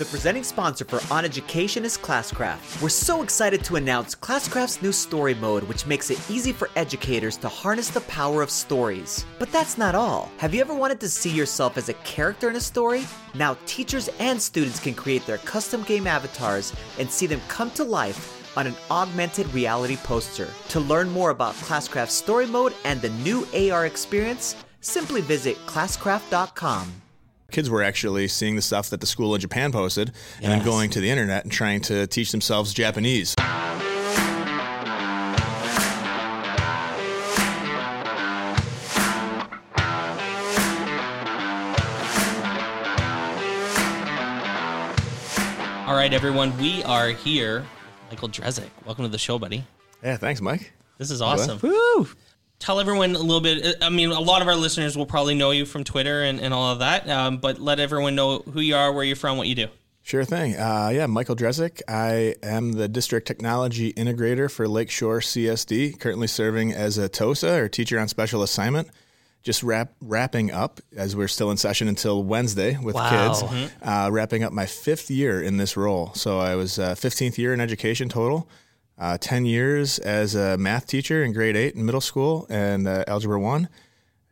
The presenting sponsor for On Education is Classcraft. We're so excited to announce Classcraft's new story mode, which makes it easy for educators to harness the power of stories. But that's not all. Have you ever wanted to see yourself as a character in a story? Now, teachers and students can create their custom game avatars and see them come to life on an augmented reality poster. To learn more about Classcraft's story mode and the new AR experience, simply visit classcraft.com. Kids were actually seeing the stuff that the school in Japan posted and then going to the internet and trying to teach themselves Japanese. All right, everyone, we are here. Michael Drezick, welcome to the show, buddy. Yeah, thanks, Mike. This is awesome. Woo! Tell everyone a little bit. I mean, a lot of our listeners will probably know you from Twitter and, and all of that, um, but let everyone know who you are, where you're from, what you do. Sure thing. Uh, yeah, Michael Drezick. I am the district technology integrator for Lakeshore CSD, currently serving as a TOSA or teacher on special assignment. Just wrap, wrapping up as we're still in session until Wednesday with Wow. kids. Uh, wrapping up my fifth year in this role. So I was uh, 15th year in education total. Uh, 10 years as a math teacher in grade 8 in middle school and uh, algebra 1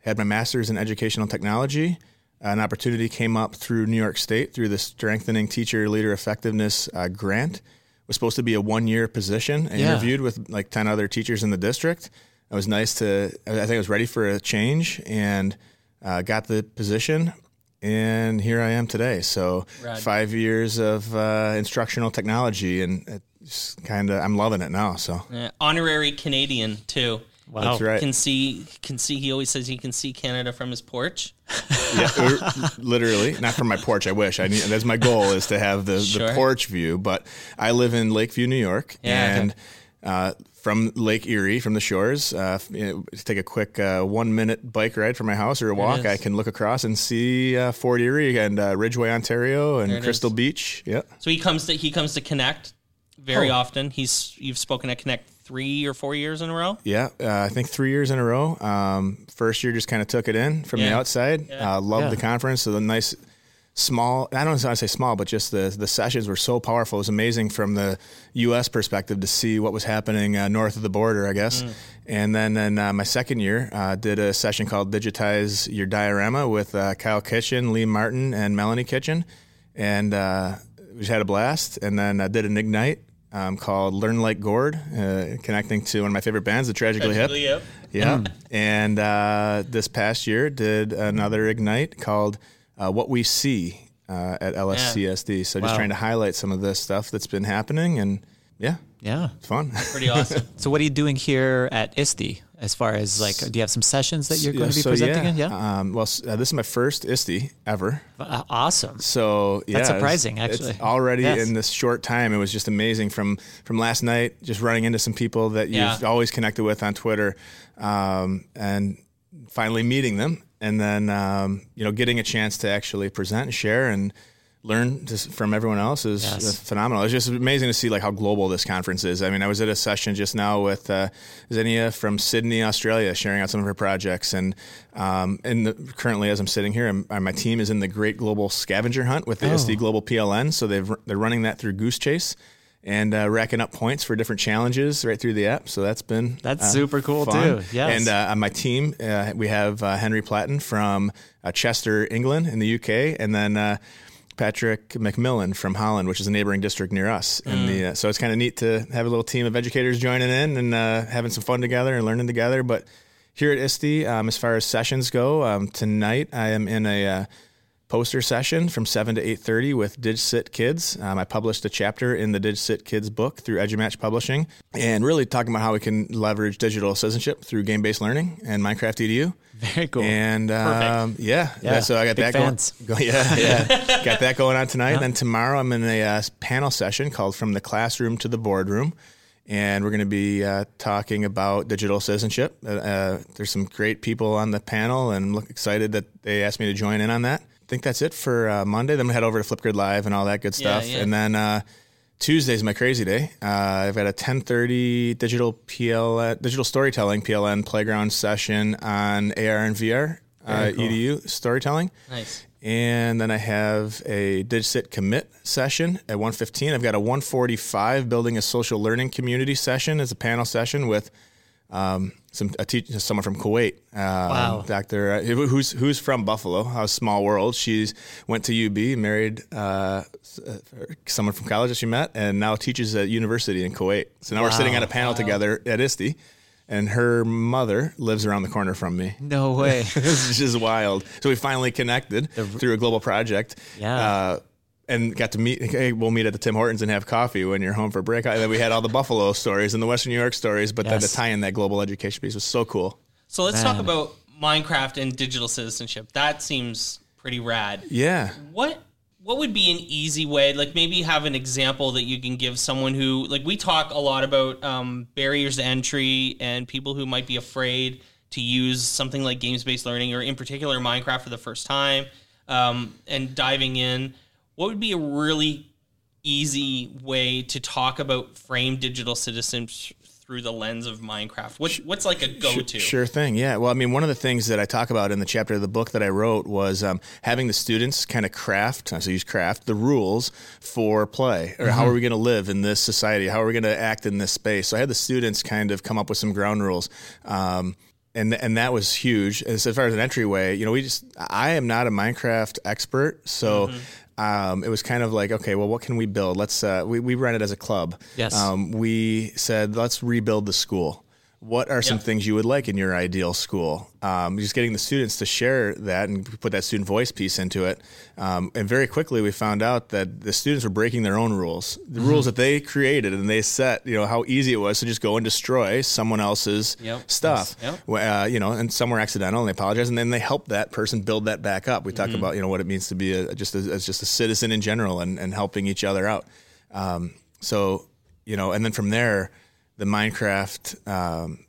had my master's in educational technology. An opportunity came up through New York State through the Strengthening Teacher Leader Effectiveness uh, grant. It was supposed to be a one year position. I Yeah. interviewed with like 10 other teachers in the district. It was nice to, I think I was ready for a change and uh, got the position. And here I am today. So, Rad. five years of uh, instructional technology, and it's kind of, I'm loving it now. So, Uh, honorary Canadian too. Wow. that's right. Can see, can see. He always says he can see Canada from his porch. yeah, er, literally, not from my porch. I wish. I need. That's my goal is to have the, Sure. the porch view. But I live in Lakeview, New York, Yeah. and uh, from Lake Erie, from the shores, uh, you know, take a quick uh, one minute bike ride from my house or a walk. I can look across and see uh, Fort Erie and uh, Ridgeway, Ontario, and Crystal is. Beach. Yeah. So he comes to he comes to Connect very Oh. often. He's you've spoken at Connect three or four years in a row. Yeah, uh, I think three years in a row. Um, first year just kind of took it in from the outside. Yeah. Uh, loved Yeah. the conference. So the nice, small. I don't want to say small, but just the the sessions were so powerful. It was amazing from the U.S. perspective to see what was happening uh, north of the border. I guess. Mm. And then in uh, my second year, uh, did a session called "Digitize Your Diorama" with uh, Kyle Kitchen, Lee Martin, and Melanie Kitchen, and uh, we just had a blast. And then I did an ignite. Um, called Learn Like Gord, uh, connecting to one of my favorite bands, the Tragically Hip. Yep. Yeah. And uh, this past year did another Ignite called uh, What We See uh, at LSCSD. So just Wow. trying to highlight some of this stuff that's been happening. And yeah, Yeah. it's fun. Pretty awesome. So what are you doing here at ISTE as far as like, do you have some sessions that you're going to be so presenting yeah, in? Yeah. Um, well, uh, this is my first ISTE ever. Uh, awesome. So yeah, That's surprising, it's actually. already Yes. in this short time, it was just amazing. From from last night, just running into some people that you've Yeah. always connected with on Twitter, um, and finally meeting them, and then um, you know getting a chance to actually present and share and learn just from everyone else is Yes. uh, phenomenal. It's just amazing to see like how global this conference is. I mean, I was at a session just now with uh, Xenia from Sydney, Australia, sharing out some of her projects, and um, and the, currently, as I'm sitting here, I'm, uh, my team is in the Great Global Scavenger Hunt with the Oh. ISTE Global PLN. So they've they're running that through Goose Chase. And uh, racking up points for different challenges right through the app, so that's been That's uh, super cool, fun. too. Yes. And uh, on my team, uh, we have uh, Henry Platten from uh, Chester, England, in the UK, and then uh, Patrick McMillan from Holland, which is a neighboring district near us. In the uh, so it's kind of neat to have a little team of educators joining in and uh, having some fun together and learning together. But here at ISTE, um, as far as sessions go, um, tonight I am in a uh, poster session from 7 to 8.30 with DigCit Kids. Um, I published a chapter in the DigCit Kids book through EduMatch Publishing and really talking about how we can leverage digital citizenship through game-based learning and Minecraft EDU. Very cool. And um, yeah, Yeah, so I got big that fans. going. Go, yeah, yeah, got that going on tonight. And then tomorrow I'm in a uh, panel session called "From the Classroom to the Boardroom," and we're going to be uh, talking about digital citizenship. Uh, uh, there's some great people on the panel, and I'm excited that they asked me to join in on that. I think that's it for uh, Monday. Then we head over to Flipgrid Live and all that good stuff, yeah. and then. Uh, Tuesday's my crazy day. Uh, I've got a 10:30 digital PL digital storytelling PLN playground session on AR and VR uh, cool. EDU storytelling. Nice. And then I have a DigCit commit session at 115. I've got a 145 building a social learning community session as a panel session with um, some a teacher, someone from Kuwait. Um, Wow. Dr. uh, who's who's from Buffalo, a small world. She's went to UB, married uh, someone from college that she met, and now teaches at university in Kuwait. So now we're sitting Wow. on a panel together at ISTE, and her mother lives around the corner from me. No way. It's just wild. So we finally connected through a global project. Yeah. Uh, and got to meet. Hey, we'll meet at the Tim Hortons and have coffee when you're home for break. And then we had all the Buffalo stories and the Western New York stories. But then to tie in that global education piece was so cool. So let's talk about Minecraft and digital citizenship. That seems pretty rad. Yeah. What what would be an easy way? Like maybe have an example that you can give someone who like we talk a lot about um, barriers to entry and people who might be afraid to use something like games based learning or in particular Minecraft for the first time um, and diving in. What would be a really easy way to talk about frame digital citizens through the lens of Minecraft? What, what's like a go to? Sure thing. Yeah. Well, I mean, one of the things that I talk about in the chapter of the book that I wrote was um, having the students kind of craft, I say use craft, the rules for play or how are we going to live in this society? How are we going to act in this space? So I had the students kind of come up with some ground rules. Um, and, and that was huge. As far as an entryway, you know, we just, I am not a Minecraft expert. So um, it was kind of like, okay, well, what can we build? Let's, uh, we, we ran it as a club. Yes. Um, we said, let's rebuild the school. What are some Yeah. things you would like in your ideal school? Um, just getting the students to share that and put that student voice piece into it. Um, and very quickly, we found out that the students were breaking their own rules, the rules that they created and they set. You know how easy it was to just go and destroy someone else's Yep. stuff. Yes. Uh, you know, and some were accidental and they apologize, and then they help that person build that back up. We talk about you know what it means to be a, just a, as just a citizen in general and, and helping each other out. Um, so you know, and then from there, the Minecraft. Um,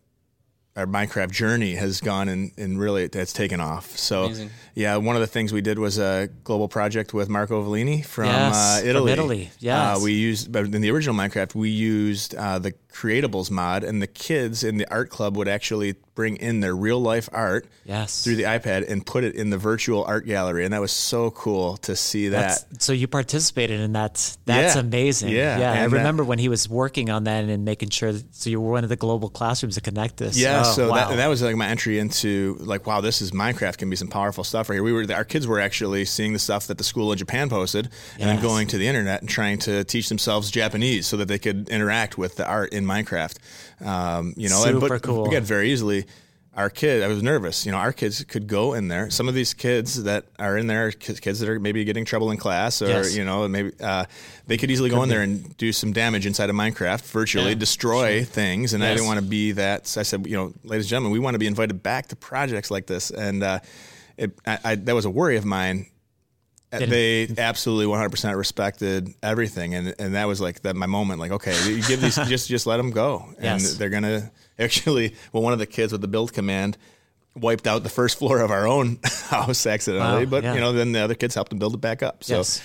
our Minecraft journey has gone and, and really it's taken off. So Amazing. yeah, one of the things we did was a global project with Marco Vigelini from, Yes, uh, from Italy. Italy, yes. Uh, we used, but in the original Minecraft, we used uh, the Creatables mod, and the kids in the art club would actually bring in their real life art Yes. through the iPad and put it in the virtual art gallery, and that was so cool to see that. That's, so you participated in that. That's Yeah. amazing. Yeah, yeah. I and that- remember when he was working on that and making sure. That, so you were one of the global classrooms to connect this. Yeah, Oh, so wow. that, that was like my entry into like, wow, this is Minecraft can be some powerful stuff right here. We were our kids were actually seeing the stuff that the school in Japan posted, and then going to the internet and trying to teach themselves Japanese so that they could interact with the art in Minecraft. Um, you know, and, Super but cool. again, very easily. Our kid, I was nervous. You know, our kids could go in there. Some of these kids that are in there, kids that are maybe getting trouble in class, or Yes. you know, maybe uh, they could easily go in there and do some damage inside of Minecraft, virtually Yeah, destroy things. And I didn't want to be that. So I said, you know, ladies and gentlemen, we want to be invited back to projects like this. And uh, it, I, I, that was a worry of mine. They absolutely 100% respected everything, and and that was like that my moment. Like, okay, you give these just just let them go, and Yes. they're gonna actually. Well, one of the kids with the build command wiped out the first floor of our own house accidentally, Wow, but yeah. you know, then the other kids helped them build it back up. So yes.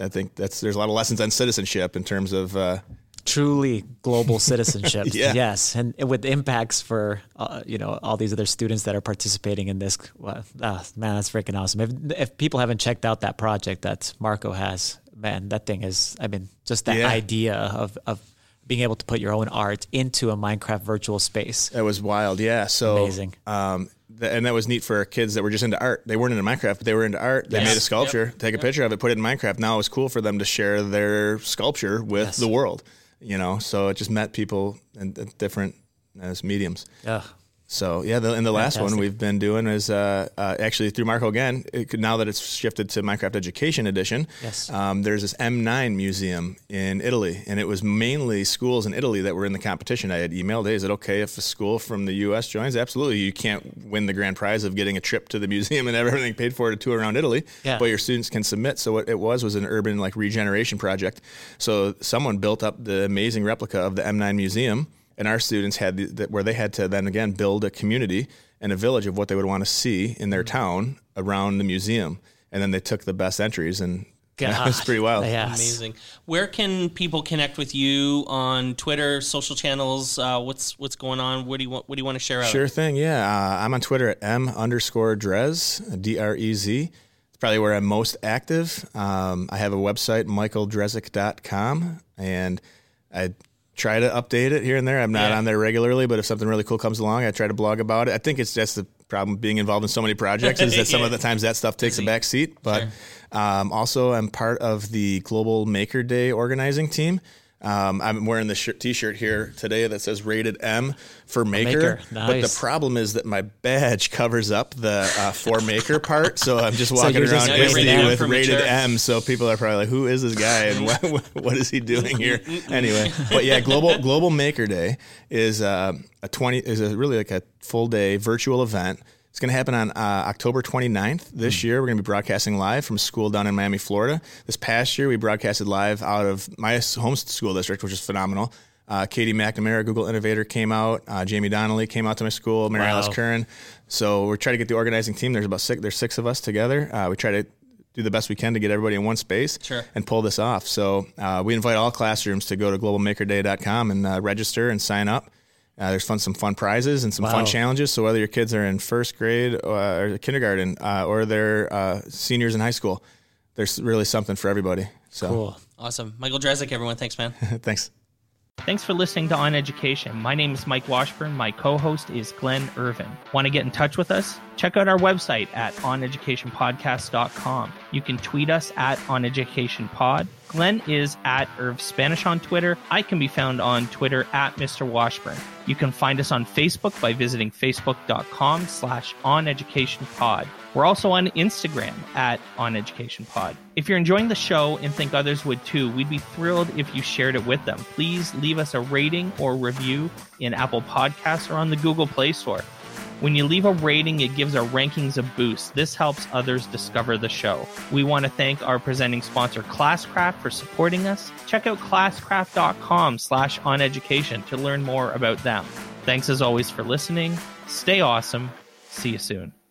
I think that's there's a lot of lessons on citizenship in terms of. Uh, truly global citizenship. Yeah. Yes, and with impacts for uh, you know all these other students that are participating in this. Well, ah, man, that's freaking awesome. If if people haven't checked out that project that Marco has, man, that thing is. I mean, just that Yeah. idea of of being able to put your own art into a Minecraft virtual space. That was wild, yeah. So Amazing. Um, th- and that was neat for kids that were just into art. They weren't into Minecraft, but they were into art. They Yes. made a sculpture, Yep. take a picture of it, put it in Minecraft. Now it was cool for them to share their sculpture with Yes. the world. You know, so it just met people in, different as mediums. Ugh. So yeah, the, and the last one we've been doing is uh, uh, actually through Marco again. It could, now that it's shifted to Minecraft Education Edition, Yes. um, there's this M9 museum in Italy, and it was mainly schools in Italy that were in the competition. I had emailed, "Hey, is it okay if a school from the U.S. joins?" Absolutely. You can't win the grand prize of getting a trip to the museum and have everything paid for to tour around Italy, Yeah. but your students can submit. So what it was was an urban like regeneration project. So someone built up the amazing replica of the M9 museum and our students had the, the, where they had to then again build a community and a village of what they would want to see in their town around the museum and then they took the best entries and that was God. pretty wild Yes. Amazing. Where can people connect with you on Twitter, social channels? Uh, what's what's going on? What do you want? What do you want to share out? sure thing yeah uh, i'm on twitter at m underscore drez d-r-e-z it's probably where I'm most active. Um, I have a website, michaeldrezik.com, and I try to update it here and there. I'm not Yeah. on there regularly, but if something really cool comes along, I try to blog about it. I think it's just the problem being involved in so many projects is that some of the times that stuff takes a Busy. back seat. But um, also, I'm part of the Global Maker Day organizing team. Um, I'm wearing the shirt, T-shirt here today that says "Rated M" for Maker. Maker. But the problem is that my badge covers up the uh, for Maker part, so I'm just walking you're around just rated with rated mature. M. So people are probably like, "Who is this guy and what, what is he doing here?" anyway, but yeah, global Global Maker Day is uh, a twenty is a really like a full day virtual event. It's going to happen on uh, October 29th this year. We're going to be broadcasting live from school down in Miami, Florida. This past year, we broadcasted live out of my home school district, which is phenomenal. Uh, Katie McNamara, Google Innovator, came out. Uh, Jamie Donnelly came out to my school. Mary Wow. Alice Curran. So we're trying to get the organizing team. There's about six. There's six of us together. Uh, we try to do the best we can to get everybody in one space Sure. and pull this off. So uh, we invite all classrooms to go to globalmakerday.com and uh, register and sign up. Uh, there's fun, some fun prizes and some Wow. fun challenges. So whether your kids are in first grade uh, or kindergarten uh, or they're uh, seniors in high school, there's really something for everybody. So Cool. Awesome. Michael Drezik, everyone. Thanks, man. thanks. Thanks for listening to On Education. My name is Mike Washburn. My co host is Glenn Irvin. Want to get in touch with us? Check out our website at oneducationpodcast.com. You can tweet us at oneducationpod. Glenn is at Irv Spanish on Twitter. I can be found on Twitter at Mr. Washburn. You can find us on Facebook by visiting facebook.com slash oneducationpod. We're also on Instagram at oneducationpod. If you're enjoying the show and think others would too, we'd be thrilled if you shared it with them. Please leave us a rating or review in Apple Podcasts or on the Google Play Store. When you leave a rating, it gives our rankings a boost. This helps others discover the show. We want to thank our presenting sponsor, Classcraft, for supporting us. Check out classcraft.com slash oneducation to learn more about them. Thanks as always for listening. Stay awesome. See you soon.